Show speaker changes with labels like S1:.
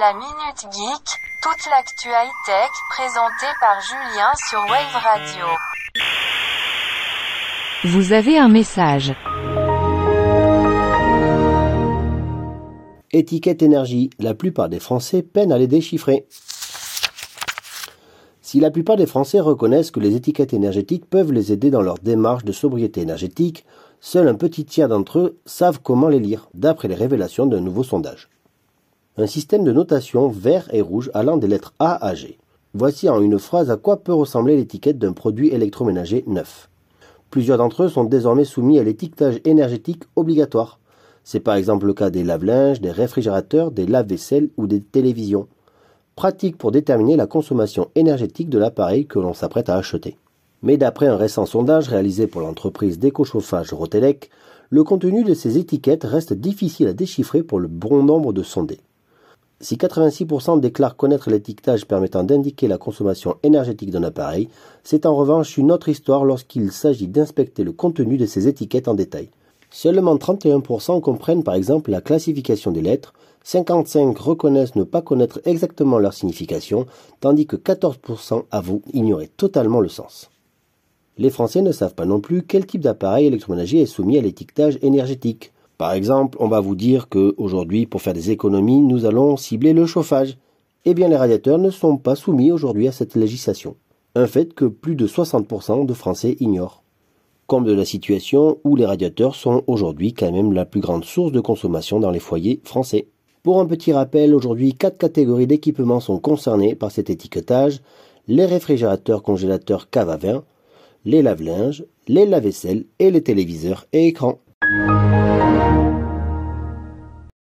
S1: La Minute Geek, toute l'actu high-tech présentée par Julien sur Wave Radio.
S2: Vous avez un message.
S3: Étiquette énergie, la plupart des Français peinent à les déchiffrer. Si la plupart des Français reconnaissent que les étiquettes énergétiques peuvent les aider dans leur démarche de sobriété énergétique, seul un petit tiers d'entre eux savent comment les lire, d'après les révélations d'un nouveau sondage un système de notation vert et rouge allant des lettres A à G. Voici en une phrase à quoi peut ressembler l'étiquette d'un produit électroménager neuf. Plusieurs d'entre eux sont désormais soumis à l'étiquetage énergétique obligatoire. C'est par exemple le cas des lave-linges, des réfrigérateurs, des lave-vaisselle ou des télévisions. Pratique pour déterminer la consommation énergétique de l'appareil que l'on s'apprête à acheter. Mais d'après un récent sondage réalisé pour l'entreprise d'écochauffage Rotelec, le contenu de ces étiquettes reste difficile à déchiffrer pour le bon nombre de sondés. Si 86% déclarent connaître l'étiquetage permettant d'indiquer la consommation énergétique d'un appareil, c'est en revanche une autre histoire lorsqu'il s'agit d'inspecter le contenu de ces étiquettes en détail. Seulement 31% comprennent par exemple la classification des lettres, 55% reconnaissent ne pas connaître exactement leur signification, tandis que 14% avouent ignorer totalement le sens. Les Français ne savent pas non plus quel type d'appareil électroménager est soumis à l'étiquetage énergétique. Par exemple, on va vous dire que aujourd'hui, pour faire des économies, nous allons cibler le chauffage. Eh bien, les radiateurs ne sont pas soumis aujourd'hui à cette législation. Un fait que plus de 60% de Français ignorent. Comme de la situation où les radiateurs sont aujourd'hui quand même la plus grande source de consommation dans les foyers français. Pour un petit rappel, aujourd'hui, quatre catégories d'équipements sont concernées par cet étiquetage les réfrigérateurs, congélateurs, cave à vin, les lave-linges, les lave-vaisselle et les téléviseurs et écrans.